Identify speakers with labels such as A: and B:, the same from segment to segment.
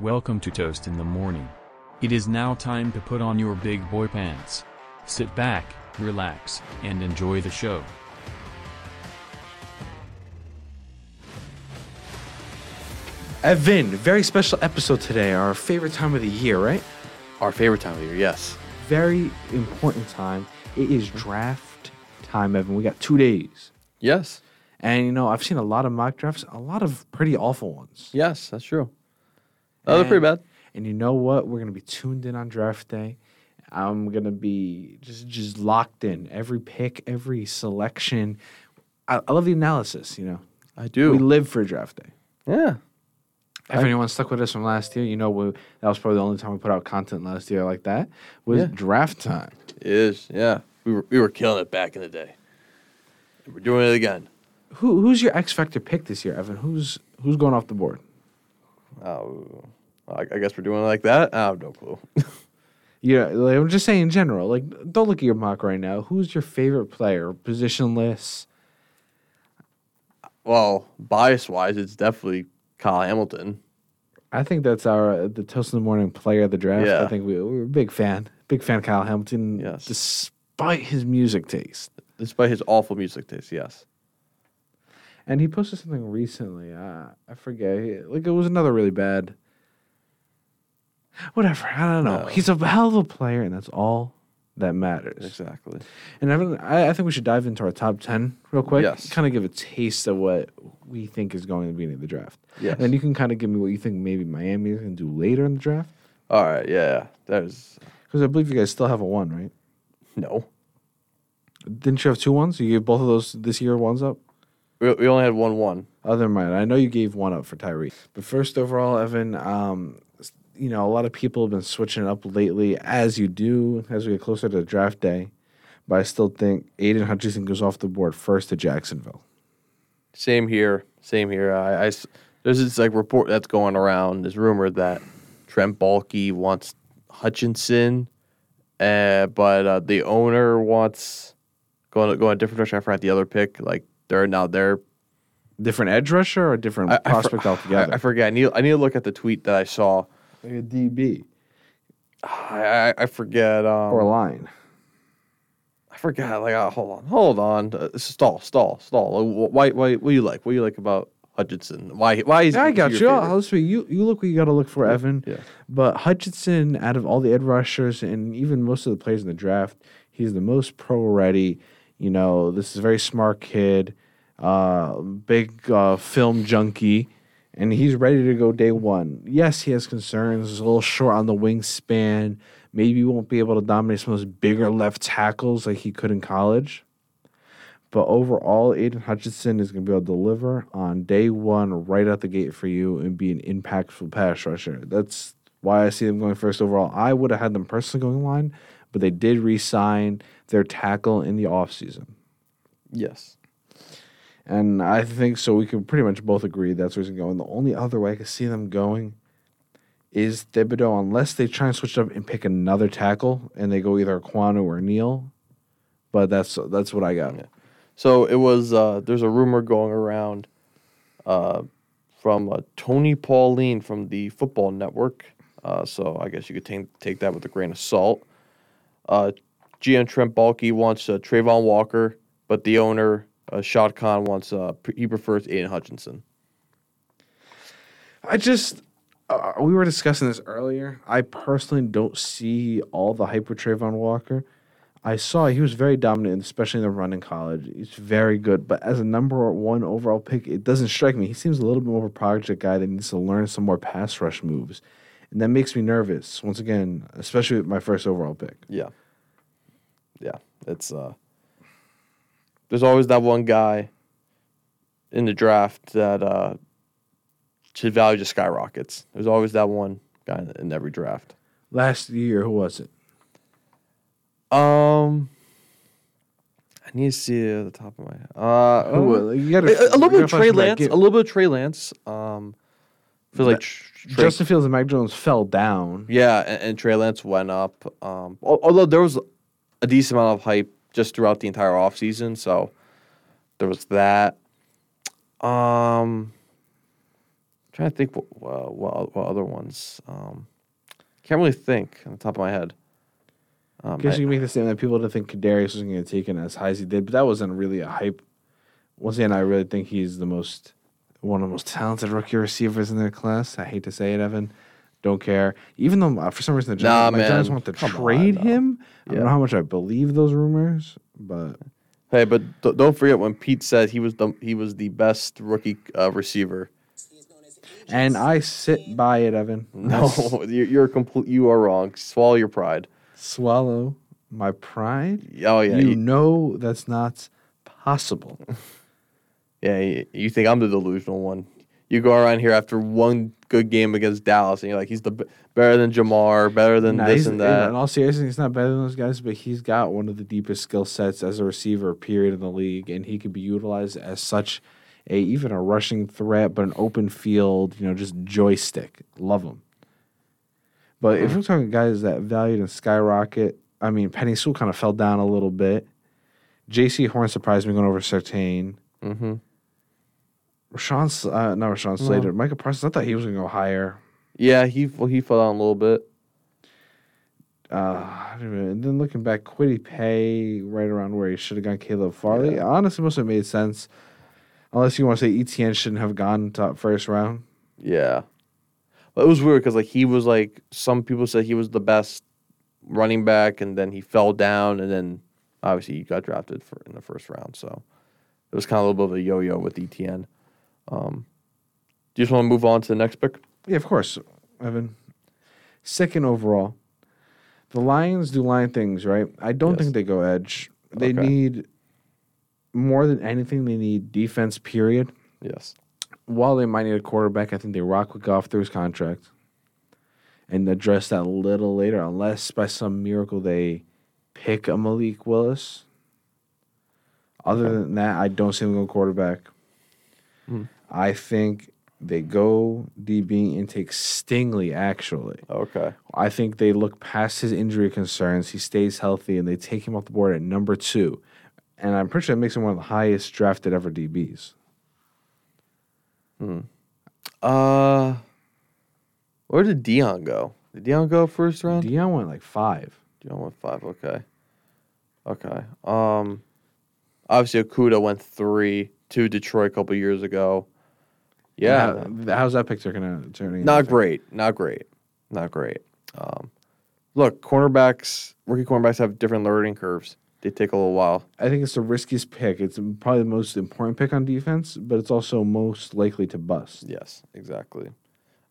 A: Welcome to Toast in the Morning. It is now time to put on your big boy pants. Sit back, relax, and enjoy the show.
B: Evan, very special episode today. Our favorite time of the year, right?
C: Our favorite time of the year, yes.
B: Very important time. It is draft time, Evan. We got two days.
C: Yes.
B: And, you know, I've seen a lot of mock drafts, a lot of pretty awful ones.
C: Yes, that's true. Oh, they're pretty bad.
B: And you know what? We're going to be tuned in on draft day. I'm going to be just just locked in. Every pick, every selection. I, I love the analysis, you know.
C: I do.
B: We live for draft day.
C: yeah.
B: If
C: I-
B: anyone stuck with us from last year, you know we, that was probably the only time we put out content last year like that was
C: Yeah.
B: draft time.
C: It is. Yeah. We were we were killing it back in the day. We're doing it again.
B: Who who's your X Factor pick this year, Evan? Who's who's going off the board?
C: Oh, I, I guess we're doing it like that. I have no clue.
B: Yeah, like, I'm just saying in general. Like, don't look at your mock right now. Who's your favorite player, positionless?
C: well, bias wise, it's definitely Kyle Hamilton.
B: I think that's our uh, the toast in the morning player of the draft.
C: Yeah.
B: I think we, we're a big fan, big fan of Kyle Hamilton.
C: Yes.
B: despite his music taste.
C: Despite his awful music taste, yes.
B: And he posted something recently. Uh, I forget. He- Like it was another really bad. Whatever. I don't know.
C: No.
B: He's a hell of a player, and that's all that matters.
C: Exactly.
B: And Evan, I, I think we should dive into our top ten real quick.
C: Yes.
B: Kind of give a taste of what we think is going to be in the draft.
C: Yes.
B: And then you can kind of give me what you think maybe Miami is going to do later in the draft.
C: All right. Yeah. There's
B: Because I believe you guys still have a one, right?
C: no.
B: Didn't you have two ones? You gave both of those this year ones up.
C: We, we only had one one.
B: Other than mine, I know you gave one up for Tyree. But first overall, Evan, um, you know, a lot of people have been switching it up lately, as you do as we get closer to draft day. But I still think Aidan Hutchinson goes off the board first to Jacksonville.
C: Same here. Same here. I, I there's this like report that's going around. There's rumor that Trent Baalke wants Hutchinson, uh, but uh, the owner wants going going a different direction. I forgot the other pick. Like they're now they're
B: Different edge rusher or a different
C: I, I for-
B: prospect altogether?
C: I, I forget. I need I need to look at the tweet that I saw.
B: like a DB
C: I I, I forget. Um,
B: or a line.
C: I forgot. Like uh, hold on, hold on. Uh, stall, stall, stall. Why why what do you like? What do you like about Hutchinson? Why why is
B: Yeah,
C: I
B: got
C: your
B: you.
C: favorite?
B: I'll say you. You look what you got to look for, Evan.
C: Yeah.
B: But Hutchinson, out of all the edge rushers and even most of the players in the draft, he's the most pro ready. You know, this is a very smart kid, uh, big uh, film junkie, and he's ready to go day one. Yes, he has concerns. He's a little short on the wingspan. Maybe he won't be able to dominate some of those bigger left tackles like he could in college. But overall, Aidan Hutchinson is going to be able to deliver on day one right out the gate for you and be an impactful pass rusher. That's why I see them going first overall. I would have had them personally going line, but they did re sign their tackle in the offseason.
C: Yes.
B: And I think so. We can pretty much both agree that's where he's going. The only other way I could see them going is Thibodeaux, unless they try and switch it up and pick another tackle and they go either Ekwonu or Neal. But that's that's what I got.
C: Yeah. So it was. Uh, there's a rumor going around uh, from uh, Tony Pauline from the Football Network. Uh, so I guess you could take take that with a grain of salt. GM Trent Baalke wants uh, Travon Walker, but the owner uh, Shad Khan wants. Uh, he prefers Aidan Hutchinson.
B: I just uh, we were discussing this earlier. I personally don't see all the hype with Travon Walker. I saw he was very dominant, especially in the run in college. He's very good, but as a number one overall pick, it doesn't strike me. He seems a little bit more of a project guy that needs to learn some more pass rush moves, and that makes me nervous. Once again, especially with my first overall pick.
C: Yeah. Yeah. It's uh there's always that one guy in the draft that uh his value just skyrockets. There's always that one guy in, every draft.
B: Last year, who was it?
C: Um I need to see it at the top of my head. Uh, uh,
B: you gotta,
C: a, a little bit of Trey. Lance. A little bit of Trey Lance. Um feel like Tr- Trey-
B: Justin Fields and Mac Jones fell down.
C: Yeah, and, and Trey Lance went up. Um, although there was a decent amount of hype just throughout the entire offseason, so there was that. Um, trying to think what what, what, what other ones. Um, can't really think on the top of my head. Um,
B: I guess
C: I-
B: you can make the statement that people didn't think Kadarius was going to take it as high as he did, but that wasn't really a hype. Once again, I really think he's the most one of the most talented rookie receivers in their class. I hate to say it, Evan. Don't care. Even though uh, for some reason the
C: Nah,
B: Giants, my Giants want to
C: Come on,
B: trade
C: no.
B: him. I don't
C: Yeah.
B: know how much I believe those rumors, but
C: Hey, but th- don't forget when Pete said he was the he was the best rookie uh, receiver.
B: and I sit by it, Evan.
C: No, you're, you're complete. You are wrong. Swallow your pride.
B: swallow my pride.
C: Oh yeah,
B: you
C: you,
B: know that's not possible.
C: yeah. You, you think I'm the delusional one? You go around here after one good game against Dallas, and you're like, he's the b- better than Ja'Marr, better than
B: Nah,
C: this and
B: In
C: that.
B: all seriousness, he's not better than those guys, but he's got one of the deepest skill sets as a receiver, period, in the league, and he could be utilized as such a even a rushing threat, but an open field, you know, just joystick. Love him. But if we're talking guys that valued and skyrocket, I mean, Penei Sewell kind of fell down a little bit. Jaycee Horn surprised me going over Surtain.
C: mm-hmm.
B: Rashawn, uh, not Rashawn Slater, Michael Parsons. I thought he was going to go higher.
C: Yeah, he well, he fell down a little bit.
B: Uh, and then looking back, Kwity Paye right around where he should have gone Caleb Farley. Honestly, most of it made sense. Unless you want to say ETN shouldn't have gone top first round.
C: Yeah, but it was weird because like he was like some people said he was the best running back, and then he fell down, and then obviously he got drafted for in the first round. So it was kind of a little bit of a yo-yo with ETN. Um, do you just want to move on to the next pick?
B: Yeah, of course, Evan. Second overall. The Lions do lion things, right? I don't
C: Yes.
B: think they go edge. They
C: Okay.
B: need more than anything. They need defense. Period.
C: Yes.
B: While they might need a quarterback, I think they rock with Goff through his contract and address that a little later, unless by some miracle they pick a Malik Willis. Other than that, I don't see them go quarterback.
C: Hmm.
B: I think they go DB and take Stingley, actually.
C: Okay.
B: I think they look past his injury concerns. He stays healthy, and they take him off the board at number two. And I'm pretty sure that makes him one of the highest drafted ever DBs.
C: Uh, where did Deion go? Did Deion go first round?
B: Deion went like five.
C: Deion went five. Okay. Okay. Um, obviously Okudah went three to Detroit a couple years ago. Yeah.
B: How- how's that picture gonna turn?
C: Not great. Not great. Not great. Um, look, cornerbacks, rookie cornerbacks have different learning curves. They take a little while.
B: I think it's the riskiest pick. It's probably the most important pick on defense, but it's also most likely to bust.
C: Yes, exactly.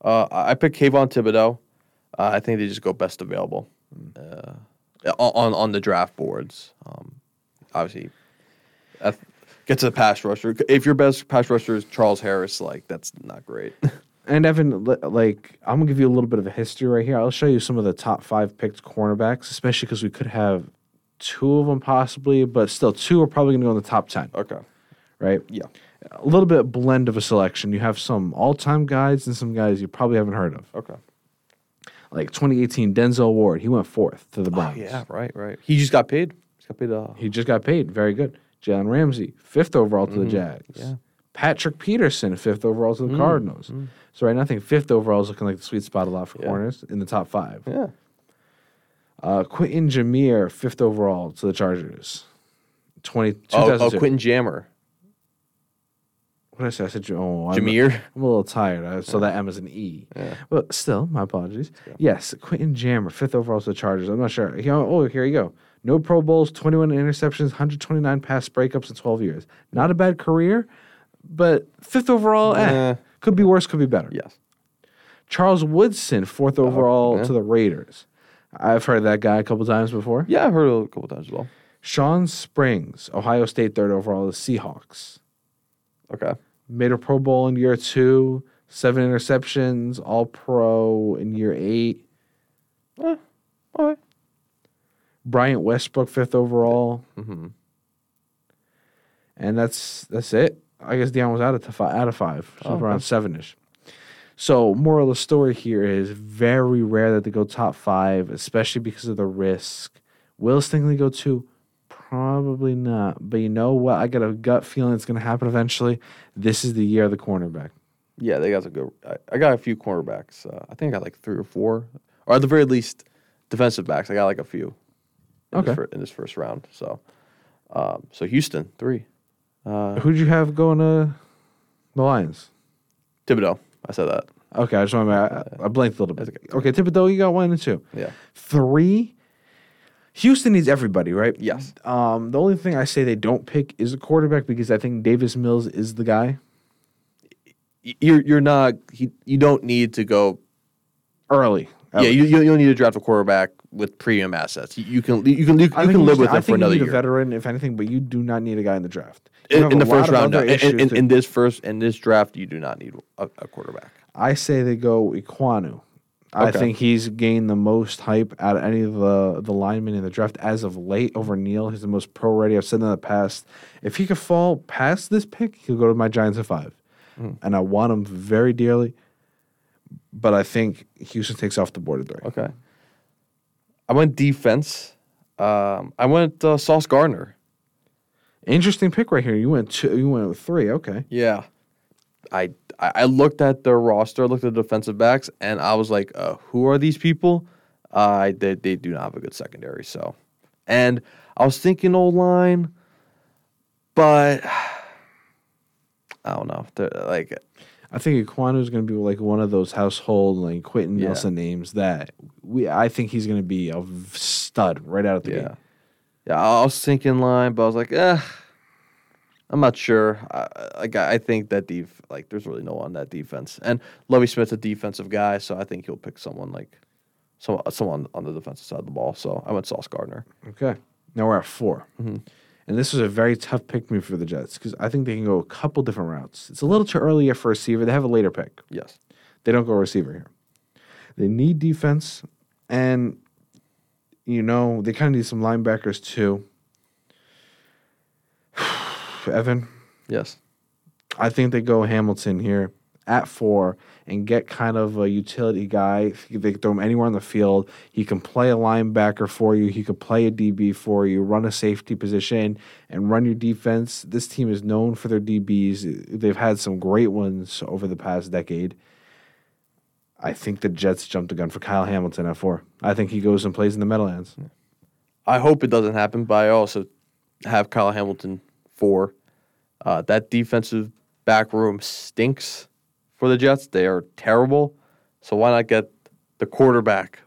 C: Uh, I I picked Kayvon Thibodeaux. Uh, I think they just go best available uh, on on the draft boards. Um, obviously, that- get to the pass rusher. If your best pass rusher is Charles Harris, like that's not great.
B: And Evan, like I'm gonna give you a little bit of a history right here. I'll show you some of the top five picked cornerbacks, especially because we could have two of them possibly, but still two are probably gonna go in the top ten,
C: okay.
B: right?
C: Yeah.
B: A little bit blend of a selection. You have some all-time guys and some guys you probably haven't heard of.
C: Okay.
B: Like 2018, Denzel Ward, he went fourth to the
C: Oh,
B: Browns.
C: yeah. Right. Right. He just got paid. He's got paid. Uh,
B: He just got paid. Very good. Jalen Ramsey, fifth overall to the Jags.
C: Mm-hmm. yeah.
B: Patrick Peterson, fifth overall to the Cardinals. So right now, I think fifth overall is looking like the sweet spot a lot for
C: Yeah.
B: corners in the top five.
C: yeah.
B: Uh, Quentin Jameer, fifth overall to the Chargers. 20,
C: Oh, oh,
B: 2002.
C: Quentin Jammer.
B: What did I say? I said, oh, I'm,
C: Jameer.
B: I'm a little tired. I saw that M as an E.
C: Yeah.
B: But still, my apologies. Yes, Quentin Jammer, fifth overall to the Chargers. I'm not sure. He- Oh, here you go. No Pro Bowls, 21 interceptions, 129 pass breakups in 12 years. Not a bad career, but fifth overall, eh. Could be worse, could be better.
C: Yes.
B: Charles Woodson, fourth overall
C: yeah.
B: to the Raiders. I've heard that guy a couple times before.
C: Yeah, I've heard it a couple times as well.
B: Shawn Springs, Ohio State, third overall to the Seahawks.
C: Okay.
B: Made a Pro Bowl in year two, seven interceptions, all pro in year eight.
C: Eh, all right.
B: Bryant Westbrook, fifth overall.
C: Mm-hmm.
B: And that's that's it. I guess Deion was out of, fi- out of five, so
C: Oh,
B: around seven ish. So, moral of the story here is very rare that they go top five, especially because of the risk. Will Stingley go two? Probably not. But you know what? I got a gut feeling it's going to happen eventually. This is the year of the cornerback.
C: Yeah, they got a good. I, I got a few cornerbacks. Uh, I think I got like three or four, or at the very least, defensive backs. I got like a few. In
B: Okay.
C: This fir- in this first round, so, um, so Houston three, uh,
B: Who'd you have going to the Lions?
C: Thibodeaux. I said that.
B: Okay, I just want to. I, I blanked a little bit. Okay, Thibodeaux, you got one and two.
C: Yeah.
B: Three. Houston needs everybody, right?
C: Yes.
B: Um, the only thing I say they don't pick is a quarterback because I think Davis Mills is the guy
C: You're you're not. He, you don't need to go.
B: early.
C: Yeah, you you don't need to draft a quarterback with premium assets. You, can you can you,
B: I
C: can
B: think
C: live with
B: I
C: him for
B: think
C: another
B: you need
C: year.
B: a veteran, if anything, but you do not need a guy in the draft. You
C: in, in the first round. No. In, in, in this first in this draft, you do not need a, a quarterback.
B: I say they go Ekwonu. I think he's gained the most hype out of any of the, the linemen in the draft as of late over Neal. He's the most pro ready. I've said in the past. If he could fall past this pick, he'll go to my Giants at five.
C: Hmm.
B: And I want him very dearly. But I think Houston takes off the board at three.
C: Okay. I went defense. Um, I went uh, Sauce Gardner.
B: Interesting pick right here. You went two, you went with three. Okay.
C: Yeah. I I I looked at their roster, looked at the defensive backs, and I was like, uh, who are these people? Uh, they, they do not have a good secondary. So, and I was thinking old line, but I don't know. They're, like,
B: I think Ekwonu is going to be like one of those household like Quenton
C: Yeah.
B: Nelson names that we. I think he's going to be a stud right out of the
C: yeah,
B: gate.
C: yeah. I was thinking line, but I was like, eh, I'm not sure. I, like, I I think that def- like there's really no one on that defense, and Lovie Smith's a defensive guy, so I think he'll pick someone like. Some, someone on the defensive side of the ball. So I went Sauce Gardner.
B: Okay. Now we're at 4
C: Mm-hmm.
B: And this was a very tough pick me for the Jets because I think they can go a couple different routes. It's a little too early for a receiver. They have a later pick.
C: Yes.
B: They don't go receiver here. They need defense, and you know they kind of need some linebackers too. Evan,
C: Yes.
B: I think they go Hamilton here at four and get kind of a utility guy. They can throw him anywhere on the field. He can play a linebacker for you. He could play a DB for you, run a safety position, and run your defense. This team is known for their DBs. They've had some great ones over the past decade. I think the Jets jumped the gun for Kyle Hamilton at four. I think he goes and plays in the Meadowlands.
C: I hope it doesn't happen, but I also have Kyle Hamilton four. Uh, that defensive back room stinks for the Jets. They are terrible. So why not get the quarterback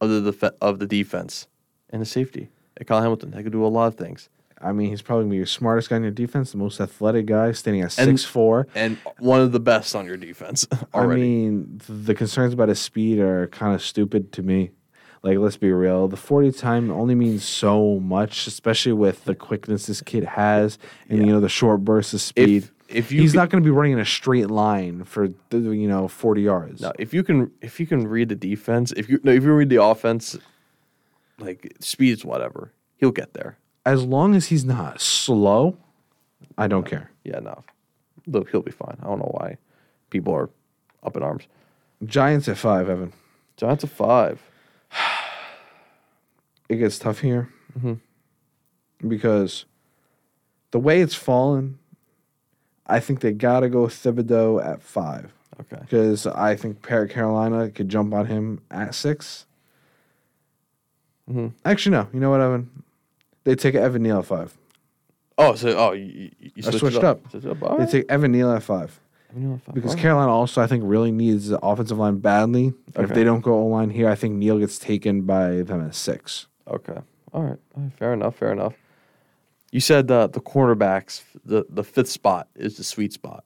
C: of the def- of the defense and the safety? And Kyle Hamilton, they could do a lot of things.
B: I mean, he's probably gonna be your smartest guy in your defense, the most athletic guy, standing at six four.
C: And one of the best on your defense
B: I mean, the concerns about his speed are kind of stupid to me. Like, let's be real. The 40 time only means so much, especially with the quickness this kid has and, you know, the short bursts of speed.
C: if if you
B: He's
C: could-
B: not going to be running in a straight line for, you know, 40 yards.
C: No, if you can if you can read the defense, if you no, if you read the offense, like speeds whatever, he'll get there.
B: As long as he's not slow, I don't care.
C: Yeah, no, look, he'll be fine. I don't know why people are up in arms.
B: Giants at five, Evan.
C: Giants at five.
B: It gets tough here mm-hmm. because the way it's fallen, I think they got to go Thibodeaux at five.
C: Okay.
B: because I think Carolina could jump on him at 6
C: Mhm.
B: Actually, no. You know what, Evan? They take Evan Neal at five.
C: Oh, so oh, you, you switched,
B: switched
C: up.
B: up.
C: Switched up. All
B: They
C: right.
B: take Evan Neal at five
C: I mean, five.
B: because
C: right.
B: Carolina also, I think, really needs the offensive line badly. And If they don't go O line here, I think Neal gets taken by them at six.
C: Okay. All right. All right. Fair enough. Fair enough. You said uh, the cornerbacks, the the fifth spot is the sweet spot.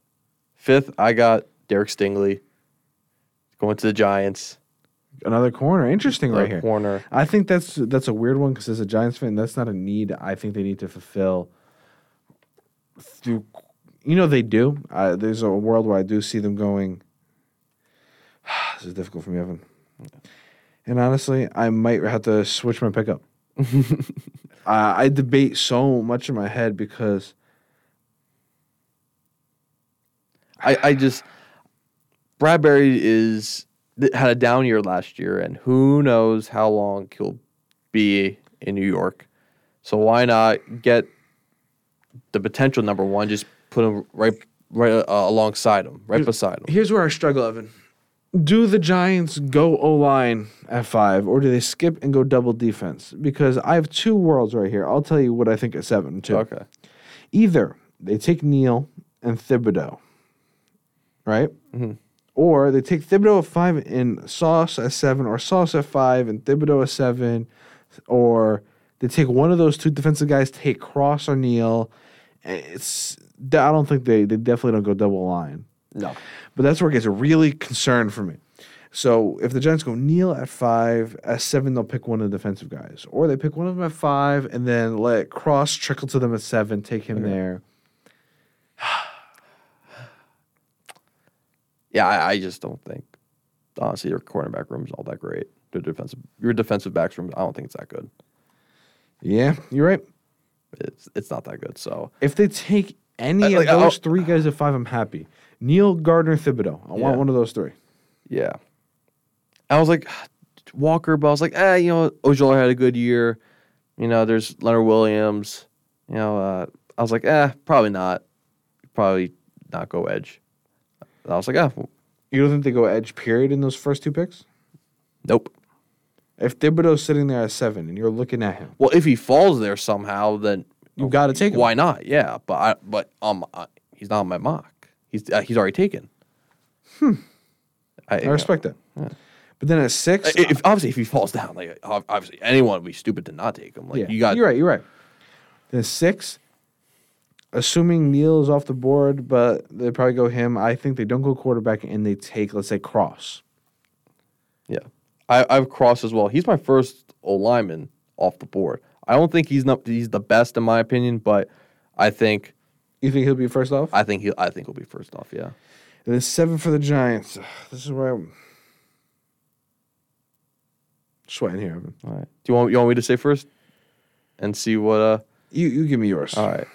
C: Fifth, I got Derek Stingley going to the Giants.
B: Another corner, interesting
C: the
B: right here.
C: Corner.
B: I think that's that's a weird one because as a Giants fan, that's not a need. I think they need to fulfill through. You know they do. Uh, there's a world where I do see them going. this is difficult for me, Evan. And honestly, I might have to switch my pickup. uh, I debate so much in my head because
C: I, I just Bradberry is had a down year last year, and who knows how long he'll be in New York. So why not get the potential number one? Just put him right right uh, alongside him, right beside him.
B: Here's where I struggle, Evan. Do the Giants go O line at five, or do they skip and go double defense? Because I have two worlds right here. I'll tell you what I think at seven too.
C: Okay.
B: Either they take Neal and Thibodeaux, right? Mm-hmm. Or they take Thibodeaux at five and Sauce at seven, or Sauce at five and Thibodeaux at seven, or they take one of those two defensive guys, take Cross or Neal. It's I don't think they they definitely don't go double line.
C: No.
B: But that's where it gets really concerned for me. So if the Giants go Neal at five, at seven they'll pick one of the defensive guys, or they pick one of them at five and then let Cross trickle to them at seven, take him there.
C: Yeah, I, I just don't think. Honestly, your cornerback room is all that great. The defensive, your defensive backs room, I don't think it's that good.
B: Yeah, you're right.
C: It's it's not that good. So
B: If they take any
C: I-
B: of
C: like, I'll-
B: those three guys at five, I'm happy. Neal Gardner Thibodeaux. I
C: Yeah.
B: want one of those three.
C: yeah, I was like Walker, but I was like, eh, you know, Ojala had a good year. You know, there's Leonard Williams. You know, uh, I was like, eh, probably not. Probably not go edge. I was like, ah,
B: You don't think they go edge period in those first two picks?
C: nope.
B: If Thibodeaux's sitting there at seven and you're looking at him,
C: Well, if he falls there somehow, then
B: you got to take him.
C: why not? Yeah, but I, but um, uh, he's not on my mock. He's uh, he's already taken. Hmm. I,
B: I respect that. But then at six,
C: I- If obviously if he falls down, like obviously anyone would be stupid to not take him. Like
B: yeah,
C: you got
B: You're right. You're right. Then six, assuming Neal is off the board, but they probably go him. I think they don't go quarterback and they take, let's say, Cross.
C: Yeah, I I've crossed as well. He's my first O lineman off the board. I don't think he's not he's the best in my opinion, but I think
B: You think he'll be first off?
C: I think he I think he'll be first off. Yeah.
B: And then seven for the Giants. This is where I'm sweating here. Evan.
C: All right. Do you want you want me to say first, and see what uh.
B: You you give me yours.
C: All right.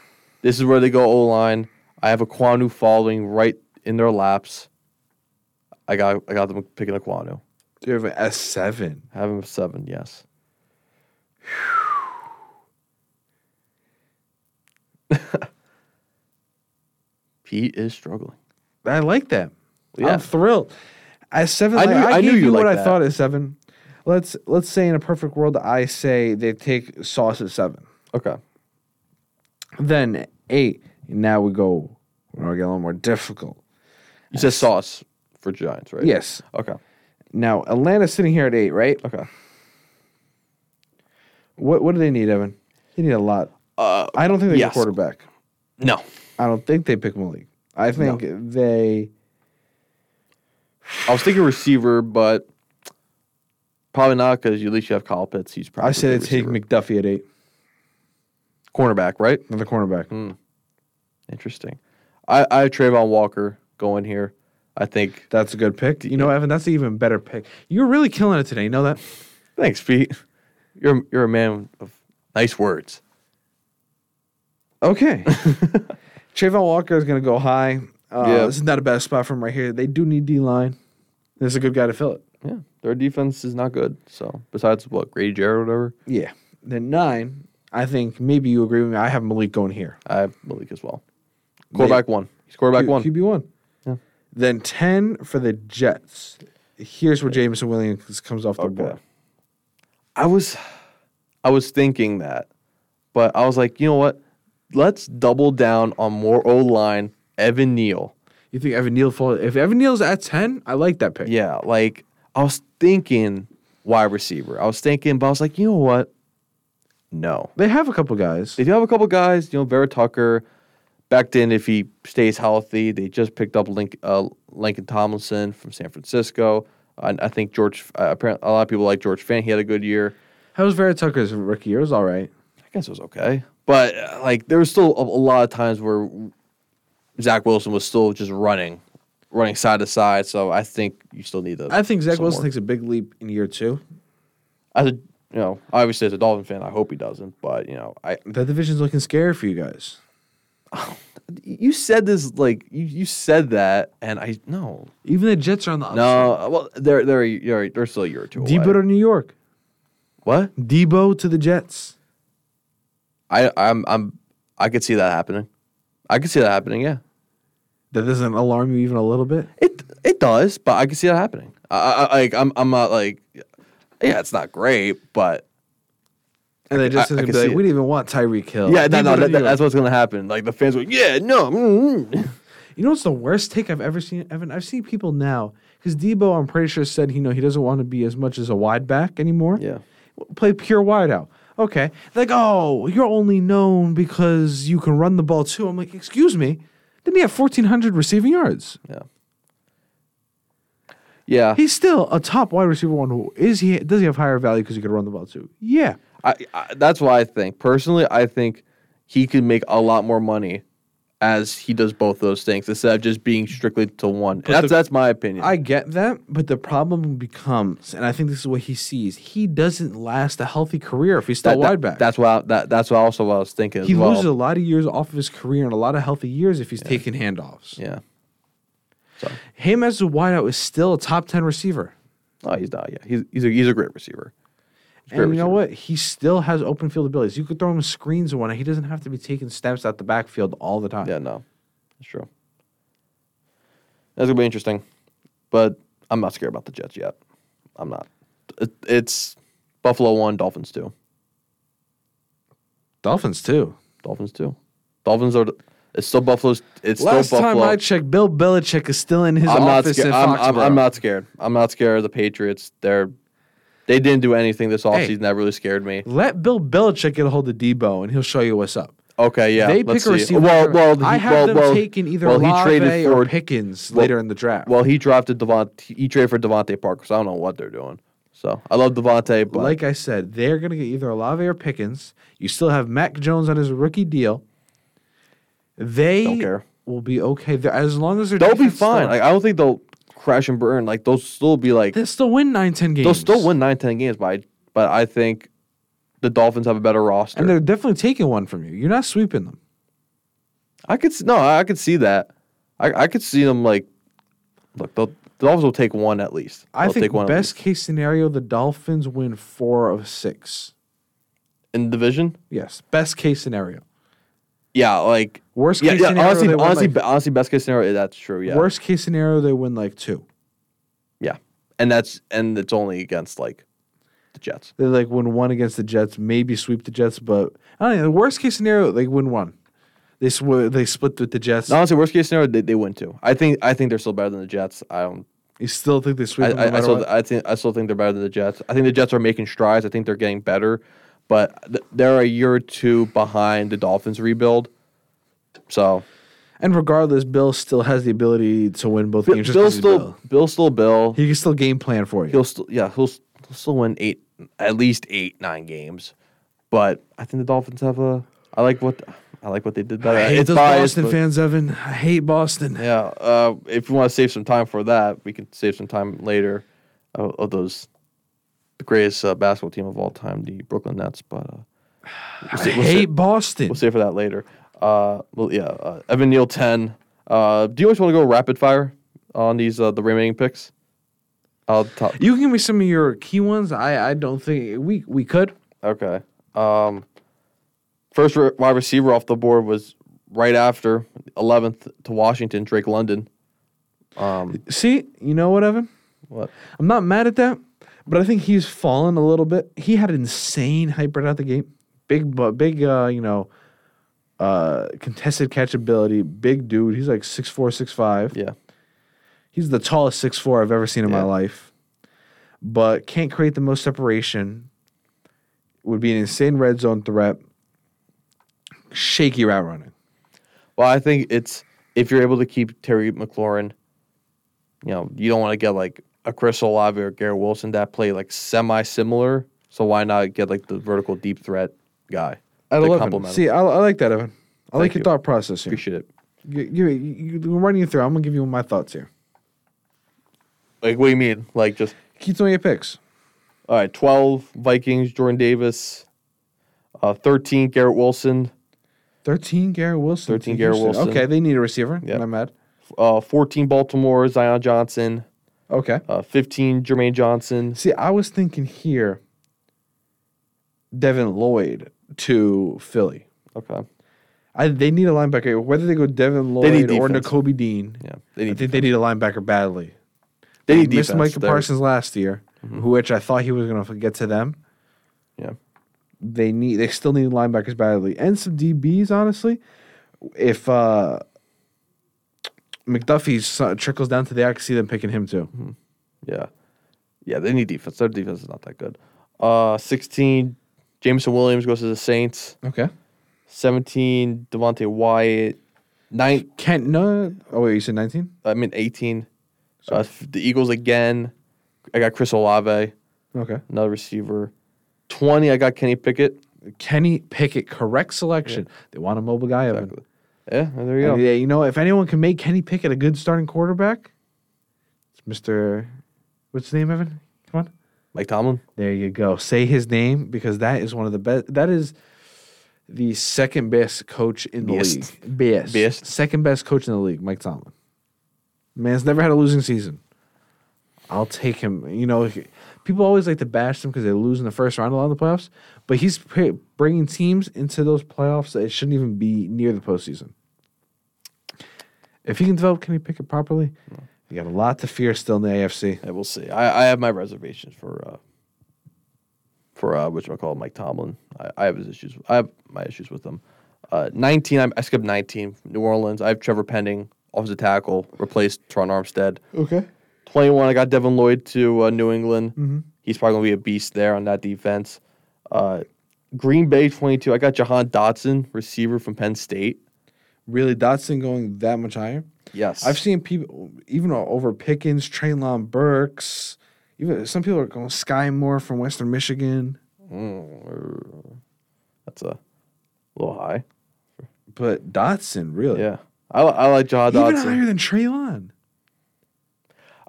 C: This is where they go O line. I have Ekwonu following right in their laps. I got I got them picking Ekwonu.
B: You have an S seven.
C: Have him seven, yes. Pete is struggling.
B: I like that.
C: Yeah.
B: I'm thrilled. At seven,
C: I
B: like,
C: knew-
B: I,
C: I knew you
B: you what
C: liked
B: I thought at seven. Let's let's say in a perfect world, I say they take Sauce at seven.
C: Okay.
B: Then eight. Now we go. We're get a little more difficult.
C: You said sauce for Giants, right?
B: Yes.
C: Okay.
B: Now Atlanta's sitting here at eight, right?
C: Okay.
B: What what do they need, Evan? They need a lot.
C: Uh,
B: I don't think they
C: yes.
B: get quarterback.
C: no.
B: I don't think they pick Malik. I think they.
C: I was thinking receiver, but probably not because at least you have Kyle Pitts. He's probably
B: I say
C: a
B: they take. McDuffie at eight,
C: cornerback, right?
B: another cornerback.
C: Hmm. Interesting. I, I have Travon Walker going here. I think.
B: That's a good pick. You know, Evan, that's an even better pick. You're really killing it today. You know that?
C: Thanks, Pete. You're you're a man of nice words.
B: Okay. Travon Walker is going to go high. Uh,
C: Yeah.
B: This is not a bad spot for him right here. They do need D line. There's a good guy to fill it.
C: Yeah, their defense is not good. So besides what Grady Jarrett or whatever,
B: Yeah. Then nine, I think maybe you agree with me. I have Malik going here.
C: I have Malik as well. Quarterback one. He's quarterback
B: Q-
C: one.
B: QB one.
C: Yeah.
B: Then 10 for the Jets. Here's where Jameson Williams comes off the
C: Okay.
B: board.
C: I was, I was thinking that, but I was like, you know what? Let's double down on more O line. Evan Neal.
B: You think Evan Neal falls? If Evan Neal's at 10, I like that pick.
C: Yeah, like I was thinking wide receiver. I was thinking, but I was like, you know what? No.
B: They have a couple guys.
C: They do have a couple guys, you know, Vera Tucker. Back then, if he stays healthy, they just picked up Link, uh, Laken Tomlinson from San Francisco. I, I think George. Uh, apparently, a lot of people like George Fant. He had a good year.
B: How was Vera Tucker's rookie year? It was all right.
C: I guess it was okay, but uh, like there was still a, a lot of times where Zach Wilson was still just running, running side to side. So I think you still need to.
B: I think Zach Wilson
C: more.
B: takes a big leap in year two.
C: as a you know, obviously as a Dolphin fan, I hope he doesn't. But you know, I
B: That division's looking scary for you guys.
C: you said this like you, you said that, and I no
B: Even the Jets are on the upside.
C: no. Well, they're they're year- they're still a year or two away.
B: Deebo to New York.
C: what?
B: Deebo to the Jets.
C: I I'm I'm I could see that happening. I could see that happening. Yeah.
B: That doesn't alarm you even a little bit.
C: It it does, but I could see that happening. I, I like I'm I'm not like yeah, it's not great, but
B: And they just
C: I- I
B: like, we didn't even want Tyreek Hill.
C: yeah, no, no, that, that- that's what's gonna happen. Like the fans go, yeah, no. mm-mm."
B: You know what's the worst take I've ever seen, Evan? I've seen people now because Deebo, I'm pretty sure said you know he doesn't want to be as much as a wide back anymore.
C: Yeah.
B: play pure wide out. Okay, like oh, you're only known because you can run the ball too. I'm like, excuse me, didn't he have 1,400 receiving yards?
C: Yeah. Yeah.
B: He's still a top wide receiver. One who is he? Does he have higher value because he could run the ball too? Yeah,
C: I, I that's why I think personally I think he could make a lot more money as he does both those things instead of just being strictly to one. that's
B: the-
C: that's my opinion.
B: I get that, but the problem becomes, and I think this is what he sees. He doesn't last a healthy career if he's still
C: that,
B: wide back.
C: That's I, that that's what also what I was thinking.
B: he
C: as well.
B: loses a lot of years off of his career and a lot of healthy years if he's taking handoffs.
C: Yeah. So
B: Him as a wideout is still a top ten receiver.
C: oh, he's not. Yeah, he's he's a he's a great receiver. He's a great
B: And you know what? He still has open field abilities. You could throw him screens and whatnot. He doesn't have to be taking steps out the backfield all the time.
C: Yeah, no, that's true. That's gonna be interesting, but I'm not scared about the Jets yet. I'm not. It, it's Buffalo one, Dolphins two.
B: Dolphins too.
C: Dolphins two. Dolphins are. It's still Buffalo's. It's
B: Last
C: still
B: time
C: Buffalo.
B: I checked, Bill Belichick is still in his
C: I'm not
B: office
C: scared.
B: in
C: I'm, I'm, I'm not scared. I'm not scared of the Patriots. They're they didn't do anything this offseason that really scared me.
B: Let Bill Belichick get a hold of Deebo, and he'll show you what's up.
C: Okay, yeah.
B: they
C: let's
B: pick a
C: see.
B: receiver.
C: Well, well,
B: I
C: he-
B: have
C: well,
B: them
C: well,
B: taking either
C: well, he traded
B: or
C: for
B: Pickens
C: well-
B: later in the draft.
C: well, he drafted Devont. He traded for DeVante Parker, so I don't know what they're doing. So I love DeVante, but
B: like I said, they're going to get either Olave or Pickens. You still have Mac Jones on his rookie deal. They
C: Don't care.
B: will be okay. They're, as long as they're
C: they'll be fine. Like I don't think they'll crash and burn. Like they'll still be like
B: they'll still win nine, ten games.
C: they'll still win 9, 10 games. But I, but I think the Dolphins have a better roster.
B: and they're definitely taking one from you. You're not sweeping them.
C: I could no, I could see that. I I could see them like look. they'll- The Dolphins will take one at least.
B: I
C: They'll
B: think
C: take one
B: best case scenario, the Dolphins win four of six.
C: in the division.
B: Yes, best case scenario.
C: Yeah, like
B: Worst
C: yeah,
B: case
C: yeah.
B: scenario,
C: Honestly, honestly,
B: like-
C: honestly, best case scenario. That's true. Yeah,
B: Worst case scenario, they win like two.
C: yeah, and that's and it's only against like the Jets.
B: They like win one against the Jets, maybe sweep the Jets, but I don't know. The worst case scenario, they win one. They sw- they split with the Jets.
C: No, honestly, worst case scenario, they, they win two. I think I think they're still better than the Jets. I don't.
B: You still think they sweep
C: I, I, I still? I think I still think they're better than the Jets. I think the Jets are making strides. I think they're getting better, but th- they're a year or two behind the Dolphins rebuild. So
B: And regardless, Bill still has the ability to win both
C: Bill,
B: games. just
C: Bill's
B: 'cause he's
C: still
B: Bill.
C: Bill's still Bill.
B: He can still game plan for you.
C: He'll still yeah he'll, he'll still win eight at least eight nine games, but I think the Dolphins have a I like what I like what they did better.
B: I hate
C: it's
B: those
C: biased,
B: Boston fans, Evan. I hate Boston.
C: Yeah, uh, if you want to save some time for that, we can save some time later of, of those the greatest uh, basketball team of all time, the Brooklyn Nets. But uh, we'll,
B: I
C: we'll
B: hate Boston.
C: we'll save for that later. Uh, well, yeah, uh, Evan Neal ten. Uh, do you guys want to go rapid fire on these uh, the remaining picks? I'll top.
B: you can give me some of your key ones. I, I don't think we we could.
C: Okay. Um, first re- wide receiver off the board was right after 11th to Washington, Drake London. Um,
B: See, you know what, Evan?
C: what?
B: I'm not mad at that, but I think he's fallen a little bit. He had insane hype right out the gate. Big, big, uh, you know, uh, contested catchability. Big dude. He's like six four, six five.
C: Yeah.
B: He's the tallest six four I've ever seen in my life. But can't create the most separation. Would be an insane red zone threat. Shaky route running.
C: Well, I think it's if you're able to keep Terry McLaurin, you know, you don't want to get like a Chris Olave or Garrett Wilson that play like semi similar. So why not get like the vertical deep threat guy?
B: At
C: to
B: 11.
C: him?
B: See, I, I like that, Evan. I like your
C: you.
B: thought process here.
C: Appreciate it.
B: You, you, you, I'm running you through. I'm going to give you my thoughts here.
C: Like, what do you mean? Like, just
B: Keep throwing your picks.
C: all right. Twelve Vikings, Jordan Davis. Uh, Thirteen Garrett Wilson.
B: 13 Garrett Wilson.
C: 13 Garrett Wilson.
B: Okay, they need a receiver.
C: Yep.
B: Not mad.
C: Uh, Fourteen Baltimore Zion Johnson.
B: Okay.
C: Uh, Fifteen Jermaine Johnson.
B: See, I was thinking here Devin Lloyd to Philly.
C: Okay.
B: I, they need a linebacker. Whether they go Devin Lloyd or. Nakobe Dean,
C: Yeah, they need.
B: I think they need a linebacker badly.
C: they need
B: missed
C: defense.
B: Micah
C: They're-
B: Parsons last year, who which I thought he was going to get to them.
C: Yeah.
B: They need. They still need linebackers badly, and some DBs. Honestly, if uh, McDuffie trickles down to the, I can see them picking him too.
C: Yeah. Yeah, they need defense. Their defense is not that good. Uh, 16, Jameson Williams goes to the Saints.
B: Okay.
C: 17, Devonte Wyatt. Nine,
B: Kent, no. Oh wait, you said nineteen.
C: I mean 18. Uh, the Eagles again. I got Chris Olave,
B: Okay.
C: another receiver. 20, I got Kenny Pickett.
B: Kenny Pickett, correct selection. They want a mobile guy. Evan.
C: Exactly. Yeah, there you go.
B: And, yeah, you know, if anyone can make Kenny Pickett a good starting quarterback, it's Mister. What's his name, Evan? Come on.
C: Mike Tomlin.
B: There you go. Say his name because that is one of the best. That is the second best coach in the
C: Best.
B: league. Best.
C: Best.
B: Second best coach in the league, Mike Tomlin. Man's never had a losing season. I'll take him. You know, people always like to bash him because they lose in the first round a lot of the playoffs, but he's bringing teams into those playoffs that shouldn't even be near the postseason. If he can develop Kenny Pickett properly, you got a lot to fear still in the AFC.
C: Yeah, we'll see. I, I have my reservations for uh, for uh, which I call Mike Tomlin. I, I have his issues. I have my issues with him. Uh, 19, I, I skipped 19. New Orleans. I have Trevor Penning, offensive tackle, replaced Tron Armstead.
B: Okay.
C: 21, I got Devin Lloyd to uh, New England.
B: Mm-hmm.
C: He's probably gonna be a beast there on that defense. Uh, Green Bay 22, I got Jahan Dotson, receiver from Penn State.
B: Really, Dotson going that much higher?
C: Yes,
B: I've seen people even over Pickens, Treylon Burks. Even some people are going Skyy Moore from Western Michigan,
C: Mm, that's a little high.
B: but Dotson really,
C: Yeah, I, I like
B: even
C: Dotson.
B: higher than Treylon.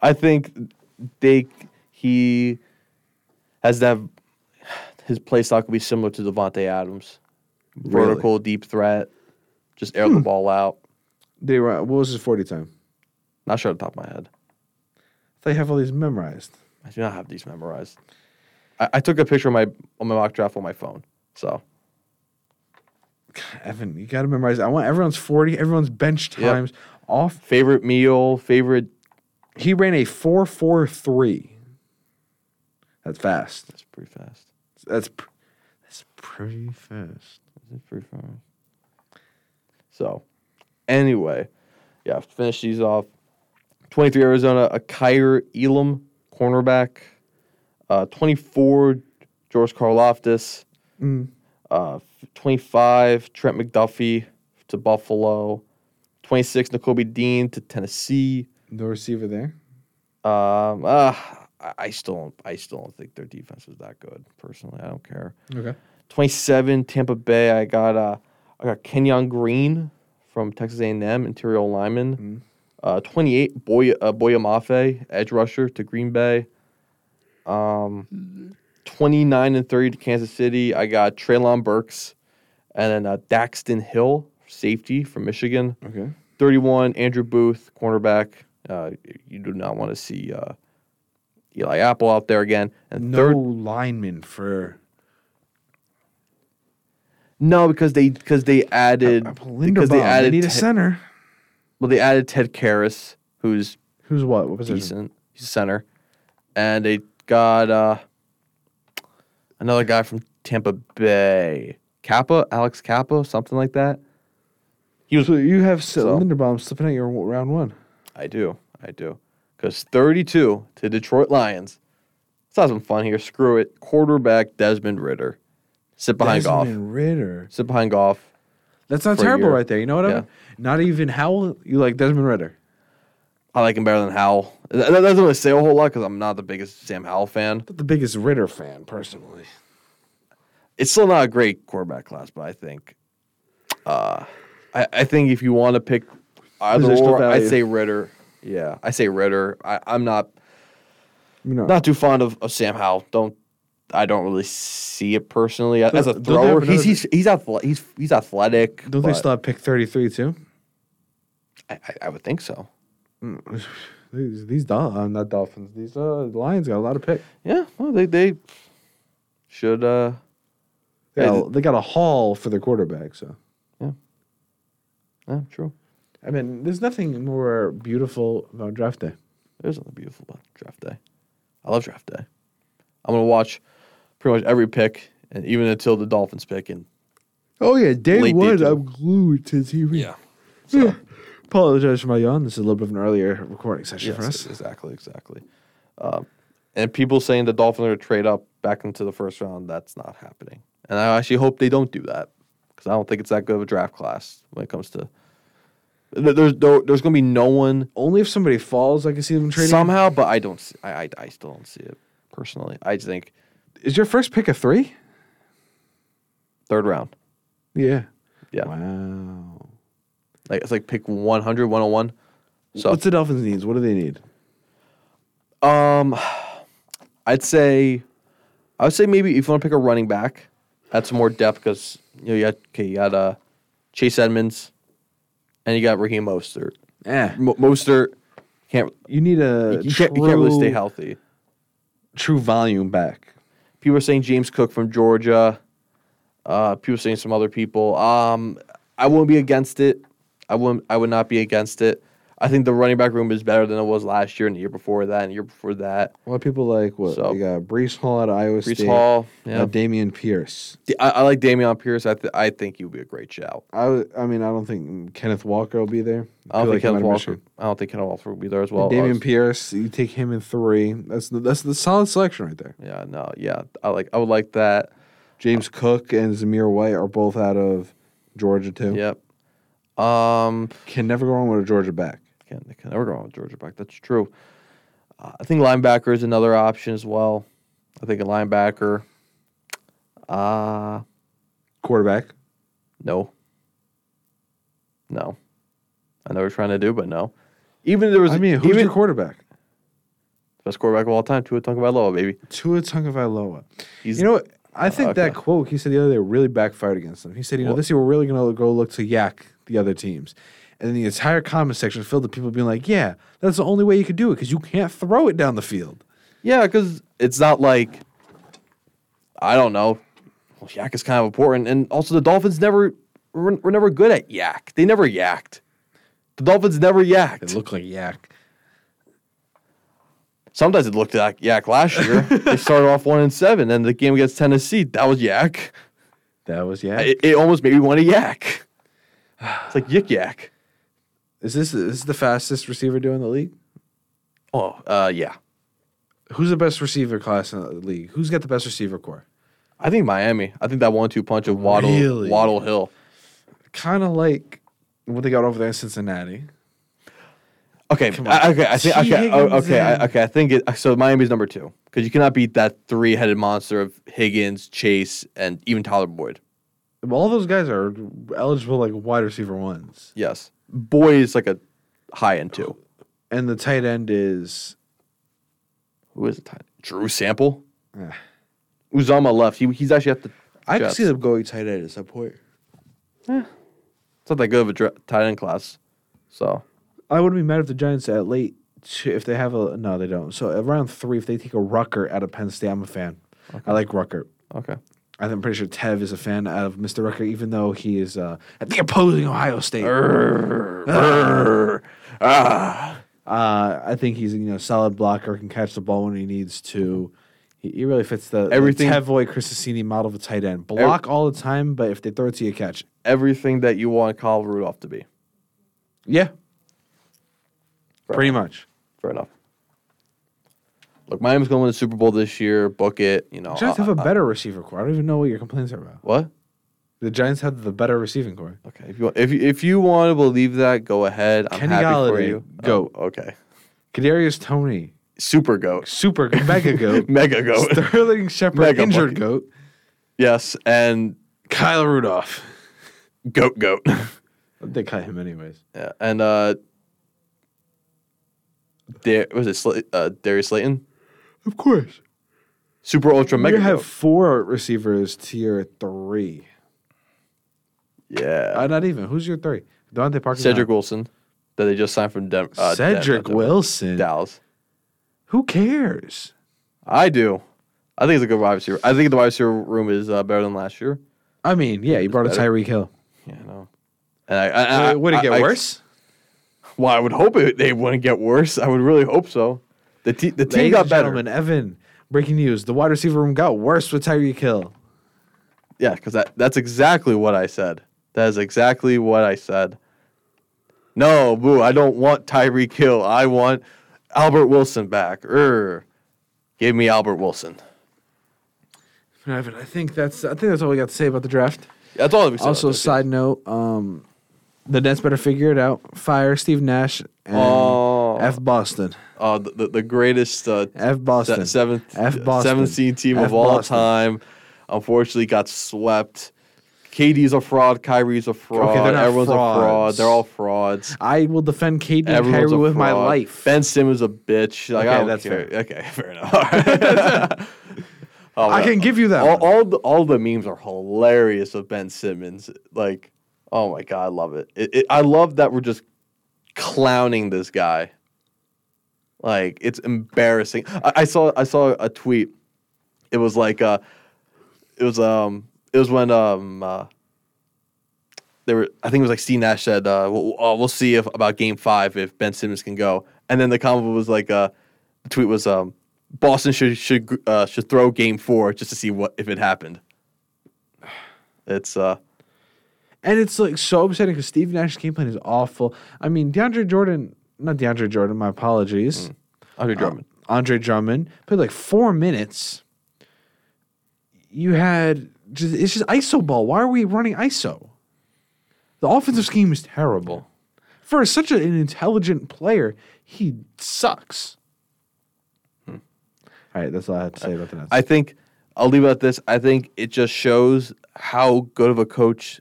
C: I think they he has that his play style could be similar to Davante Adams.
B: Really?
C: Vertical, deep threat, just air the hmm. ball out.
B: They were. What was his forty time?
C: Not sure off the top of my head.
B: They have all these memorized.
C: I do not have these memorized. I, I took a picture of my on my mock draft on my phone. So
B: Evan, you got to memorize. I want everyone's forty. Everyone's bench
C: Yep.
B: times off.
C: favorite meal, favorite.
B: He ran a four four three. That's fast.
C: That's pretty fast.
B: That's pr- that's pretty fast.
C: That's pretty fast. So, anyway, yeah, finish these off. 23 Arizona, a Kaiir Elam cornerback. Uh, 24 George Karlaftis.
B: Mm.
C: Uh, 25 Trent McDuffie to Buffalo. 26 Nakobe Dean to Tennessee.
B: No receiver there.
C: Um, uh, I- I still don't. I still don't think their defense is that good. Personally, I don't care.
B: Okay.
C: 27 Tampa Bay. I got uh, I got Kenyon Green from Texas A&M, interior lineman. Uh, 28 Boy uh, Boye Mafe, edge rusher to Green Bay. Um, 29 and 30 to Kansas City. I got Treylon Burks, and then uh, Daxton Hill, safety from Michigan.
B: Okay.
C: 31 Andrew Booth, cornerback. Uh, you do not want to see uh, Eli Apple out there again. And
B: No
C: third,
B: lineman for
C: no, because they because they added
B: uh,
C: because they
B: Linderbaum. They
C: added
B: need a
C: Ted-
B: center.
C: well they added Ted Karras, who's
B: Who's what? What position?
C: decent. He's a center, and they got uh, another guy from Tampa Bay, Cappa, Alex Cappa, something like that. He was.
B: So you have
C: So-
B: Linderbaum slipping at your round one.
C: I do, I do, because thirty-two to Detroit Lions. Let's have some fun here. Screw it. Quarterback Desmond Ridder. Sit behind
B: Goff. Ridder.
C: Sit behind Goff.
B: That's not
C: For a
B: terrible
C: year.
B: right there. You know what?
C: Yeah.
B: Evan? Not even Howell. You like Desmond Ridder.
C: I like him better than Howell. That that doesn't really say a whole lot because I'm not the biggest Sam Howell fan.
B: Not the biggest Ridder fan personally.
C: It's still not a great quarterback class, but I think, uh, I, I think if you want to pick either
B: Positional
C: or, I'd say Ridder. Yeah, I say Ridder. I, I'm not
B: You know,
C: not too fond of, of Sam Howell. Don't I don't really see it personally as a
B: Don't- don't they have
C: thrower. He's he's he's athletic. He's he's athletic.
B: don't they still have pick thirty three too?
C: I, I, I would think so.
B: These these Dol- uh, not Dolphins. These uh, Lions got a lot of pick.
C: Yeah, well, they they should. uh
B: They got, a, they got a haul for their quarterback. So
C: Yeah, yeah, true.
B: I mean, there's nothing more beautiful about draft day.
C: There's something beautiful about draft day. I love draft day. I'm gonna watch pretty much every pick, and even until the Dolphins pick. And
B: Oh yeah, day
C: Late day
B: one,
C: two.
B: I'm glued to TV. Yeah.
C: So
B: Apologize for my yawn. This is a little bit of an earlier recording session for
C: yes,
B: us.
C: exactly, exactly. Um, and people saying the Dolphins are gonna trade up back into the first round. That's not happening. And I actually hope they don't do that because I don't think it's that good of a draft class when it comes to. There's there, there's gonna be no one
B: Only if somebody falls, I can see them trading.
C: somehow, but I don't. See, I, I I still don't see it personally. I just think
B: Is your first pick a three?
C: third round.
B: Yeah.
C: Yeah.
B: Wow.
C: Like it's like pick 100, 101. So
B: What's the Dolphins needs? What do they need?
C: um, I'd say, I would say maybe if you want to pick a running back, add some more depth because you know you got okay you got uh Chase Edmonds, and you got Raheem Mostert. Mo- Mostert can't
B: You need a
C: you can't, you can't really stay healthy.
B: True volume back.
C: People are saying James Cook from Georgia. Uh, people are saying some other people. Um, I wouldn't be against it. I wouldn't. I would not be against it. I think the running back room is better than it was last year and the year before that and the year before that.
B: A lot of people like what?
C: So-
B: you got Breece Hall out of Iowa
C: Brees
B: State.
C: Hall, yeah.
B: got Dameon Pierce.
C: I, I like Dameon Pierce. I, th- I think he would be a great shout.
B: I, I mean, I don't think Kenneth Walker will be there.
C: I don't think
B: might
C: Kenneth Walker.
B: missed
C: I don't think Kenneth Walker would be there as well. I
B: Dameon
C: was-
B: Pierce, you take him in three. That's the, that's the solid selection right there.
C: yeah, no, yeah. I like. I would like that.
B: James Cook and Zamir White are both out of Georgia too.
C: Yep. Um,
B: Can never go wrong with a Georgia back.
C: Can't they can never go wrong with Georgia back. That's true. Uh, I think linebacker is another option as well. I think a linebacker. Uh
B: Quarterback.
C: no. No. I know what you're trying to do, but no. Even if there was
B: I mean, who's
C: even
B: your quarterback?
C: best quarterback of all time, Tua Tagovailoa, baby.
B: Tua Tagovailoa.
C: He's
B: You know what? I think that
C: okay.
B: quote he said the other day really backfired against him. He said, you know,
C: What?
B: this year we're really going to go look to yak the other teams. And then the entire comment section filled with people being like, yeah, that's the only way you could do it because you can't throw it down the field.
C: Yeah, because it's not like I don't know. Well, yak is kind of important, and also the Dolphins never were, were never good at yak. They never yacked. The Dolphins never yacked.
B: It looked like yak.
C: Sometimes it looked like yak last year. they started off one and seven, and the game against Tennessee that was yak.
B: That was yak.
C: It, it almost made me want to yak. It's like yik yak.
B: Is this, is this the fastest receiver doing the league?
C: Oh, uh, yeah.
B: Who's the best receiver class in the league? Who's got the best receiver core?
C: I think Miami. I think that one-two punch of Waddle,
B: Really?
C: Waddle Hill.
B: Kind of like what they got over there in Cincinnati.
C: Okay, I, okay, I think okay, oh, okay, I, okay. I think it. So Miami's number two because you cannot beat that three-headed monster of Higgins, Chase, and even Tyler Boyd.
B: All those guys are eligible like wide receiver ones.
C: Yes, Boyd is like a high end two.
B: And the tight end is
C: Who is it? Ty- Drew Sample.
B: Eh.
C: Uzomah left. He, he's actually at the.
B: I can
C: Jets.
B: see them going tight end at some point.
C: Yeah, It's not that good of a dra- tight end class. So
B: I wouldn't be mad if the Giants at late two, if they have a no, they don't. So around three, if they take a Ruckert out of Penn State, I'm a fan. I like Ruckert.
C: okay.
B: I'm pretty sure Tev is a fan of Mr. Ruckert, even though he is uh, at the opposing Ohio State.
C: ah.
B: Uh, I think he's you know solid blocker, can catch the ball when he needs to. He, he really fits the
C: Everything-
B: the Tevoy Christosini model of a tight end. Block all the time, but if they throw it to you, catch.
C: Everything that you want Kyle Rudolph to be.
B: Yeah,
C: Fair
B: pretty
C: enough.
B: much.
C: Fair enough. Look, Miami's going to win the Super Bowl this year. Book it. You know.
B: Giants
C: I-
B: have a
C: I-
B: better receiver core. I don't even know what your complaints are about.
C: what?
B: The Giants have the better receiving core.
C: Okay. If you want, if you, if you want to believe that, go ahead. I'm
B: Kenny
C: happy for you.
B: goat.
C: Oh, okay.
B: Kadarius Toney,
C: Super goat.
B: super mega goat.
C: Mega goat.
B: Sterling Shepard,
C: Mega
B: injured
C: bucket.
B: goat.
C: yes, and
B: Kyle Rudolph.
C: goat goat.
B: They cut him anyways.
C: yeah, and uh, Dar- was it Sla- uh, Darius Slayton?
B: Of course.
C: Super ultra mega.
B: You
C: have
B: four receivers tier three.
C: Yeah.
B: Uh, not even. Who's your three? DeVante Parker.
C: Cedric Wilson, that they just signed from Denver. Uh,
B: Cedric
C: Denver.
B: Wilson.
C: Dallas.
B: Who cares?
C: I do. I think it's a good wide receiver. I think the wide receiver room is uh, better than last year.
B: I mean, yeah, you brought a
C: better.
B: Tyreek Hill.
C: Yeah, I know. And I, I, I
B: would it get
C: I-
B: worse?
C: Well, I would hope it, they wouldn't get worse. I would really hope so. The, te- the team
B: Ladies
C: got
B: and
C: better.
B: gentlemen, Evan, breaking news. The wide receiver room got worse with Tyreek Hill.
C: Yeah, because that, that's exactly what I said. That is exactly what I said. No, boo, I don't want Tyreek Hill. I want Albert Wilson back. Err. Give me Albert Wilson.
B: Evan, I think that's I think that's all we got to say about the draft.
C: That's all we said.
B: Also,
C: about this.
B: side note, um, the Nets better figure it out. Fire Steve Nash and
C: Oh.
B: F Boston.
C: Uh, the, the, greatest uh,
B: F Boston.
C: se- seventh,
B: F Boston.
C: seventh seed team
B: F
C: of all
B: Boston.
C: time. Unfortunately, got swept. KD's a fraud. Kyrie's a fraud.
B: they're not
C: Everyone's a fraud. They're all frauds.
B: I will defend KD and
C: Everyone's
B: Kyrie with my life.
C: Ben Simmons a bitch. Like,
B: Okay,
C: I don't
B: that's
C: care.
B: fair.
C: Okay, fair enough. Oh,
B: I can give you that.
C: all, all the all the memes are hilarious of Ben Simmons. Like, oh my god, I love it. It, it. I love that we're just clowning this guy. Like, it's embarrassing. I, I saw I saw a tweet. It was like uh, it was um, it was when um, uh, they were. I think it was like Steve Nash said, uh, we'll, uh, we'll see if about Game Five if Ben Simmons can go. And then the comment was like, uh, the tweet was um, Boston should should uh, should throw Game Four just to see what if it happened. It's uh,
B: And it's like so upsetting because Steve Nash's game plan is awful. I mean, DeAndre Jordan, not DeAndre Jordan, my apologies. Mm.
C: Andre uh, Drummond.
B: Andre Drummond played like four minutes. You had just it's just ISO ball. Why are we running ISO? The offensive scheme is terrible. For such an intelligent player, he sucks. Hmm. All right, that's all I have to say about the Nets.
C: I think I'll leave it at this. I think it just shows how good of a coach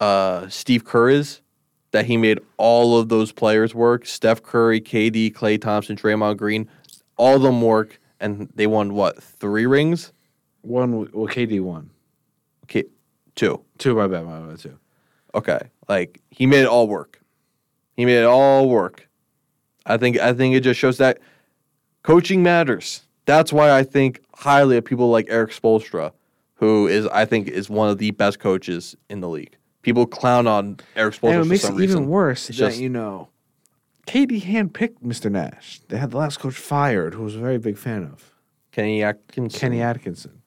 C: uh, Steve Kerr is. That he made all of those players work. Steph Curry, KD, Klay Thompson, Draymond Green, all of them work, and they won what three rings?
B: one, well, KD won.
C: Okay, two.
B: Two, my bad, my bad, two.
C: Okay, like he made it all work. He made it all work. I think I think it just shows that coaching matters. That's why I think highly of people like Erik Spoelstra, who is I think is one of the best coaches in the league. People clown on Erik Spoelstra
B: And it
C: for
B: makes
C: some
B: it even
C: reason.
B: worse
C: It's
B: that
C: just-
B: you know, KD handpicked Mr. Nash. They had the last coach fired, who was a very big fan of
C: Kenny Atkinson.
B: Kenny Atkinson.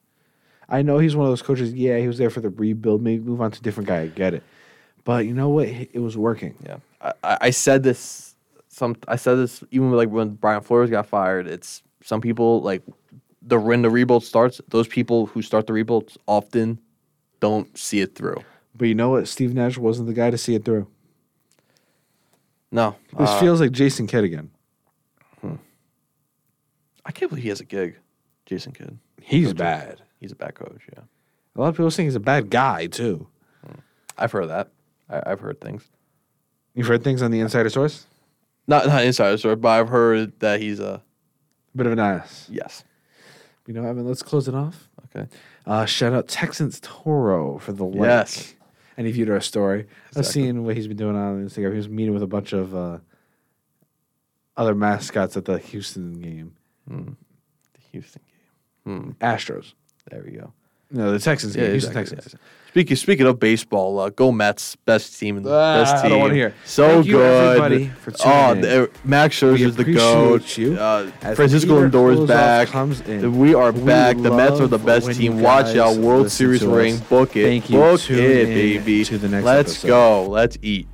B: I know he's one of those coaches. Yeah, he was there for the rebuild. Maybe move on to a different guy. I get it, but you know what? It was working.
C: Yeah, I, I I said this. Some I said this even like when Brian Flores got fired. It's some people like the when the rebuild starts. Those people who start the rebuilds often don't see it through.
B: But you know what? Steve Nash wasn't the guy to see it through.
C: No,
B: This
C: uh,
B: feels like Jason Kidd again.
C: I can't believe he has a gig. Jason Kidd.
B: He's
C: Coach.
B: bad.
C: He's a bad coach. Yeah,
B: A lot of people think he's a bad guy too.
C: I've heard that. I, I've heard things.
B: You've heard things on the insider source.
C: Not not insider source, but I've heard that he's a
B: Bit of an ass.
C: yes.
B: You know, Evan. Let's close it off.
C: Okay.
B: Uh, shout out Texans Toro for the like.
C: Yes.
B: And he viewed our story. I've seen what he's been doing on Instagram. He was meeting with a bunch of uh, other mascots at the Houston game.
C: The Houston game. Hmm.
B: Astros.
C: There we go.
B: No, the Texans game. Houston
C: exactly,
B: Texans.
C: yeah. Speaking speaking of baseball, uh, go Mets, best team in the
B: Ah,
C: best
B: I
C: team.
B: don't wanna hear.
C: So
B: Thank you,
C: good.
B: everybody, for tuning
C: oh,
B: in.
C: the- Max Scherzer's the
B: appreciate
C: goat.
B: you.
C: Uh,
B: As
C: Francisco
B: Peter
C: Lindor is back.
B: comes in,
C: we are
B: we
C: back. The Mets are the
B: love
C: best
B: when
C: team.
B: you
C: Watch
B: guys
C: out, World
B: listen
C: Series
B: to
C: ring. Book it.
B: Thank you.
C: Book
B: Tune
C: it,
B: in
C: baby.
B: to the next
C: Let's
B: episode.
C: go. Let's eat.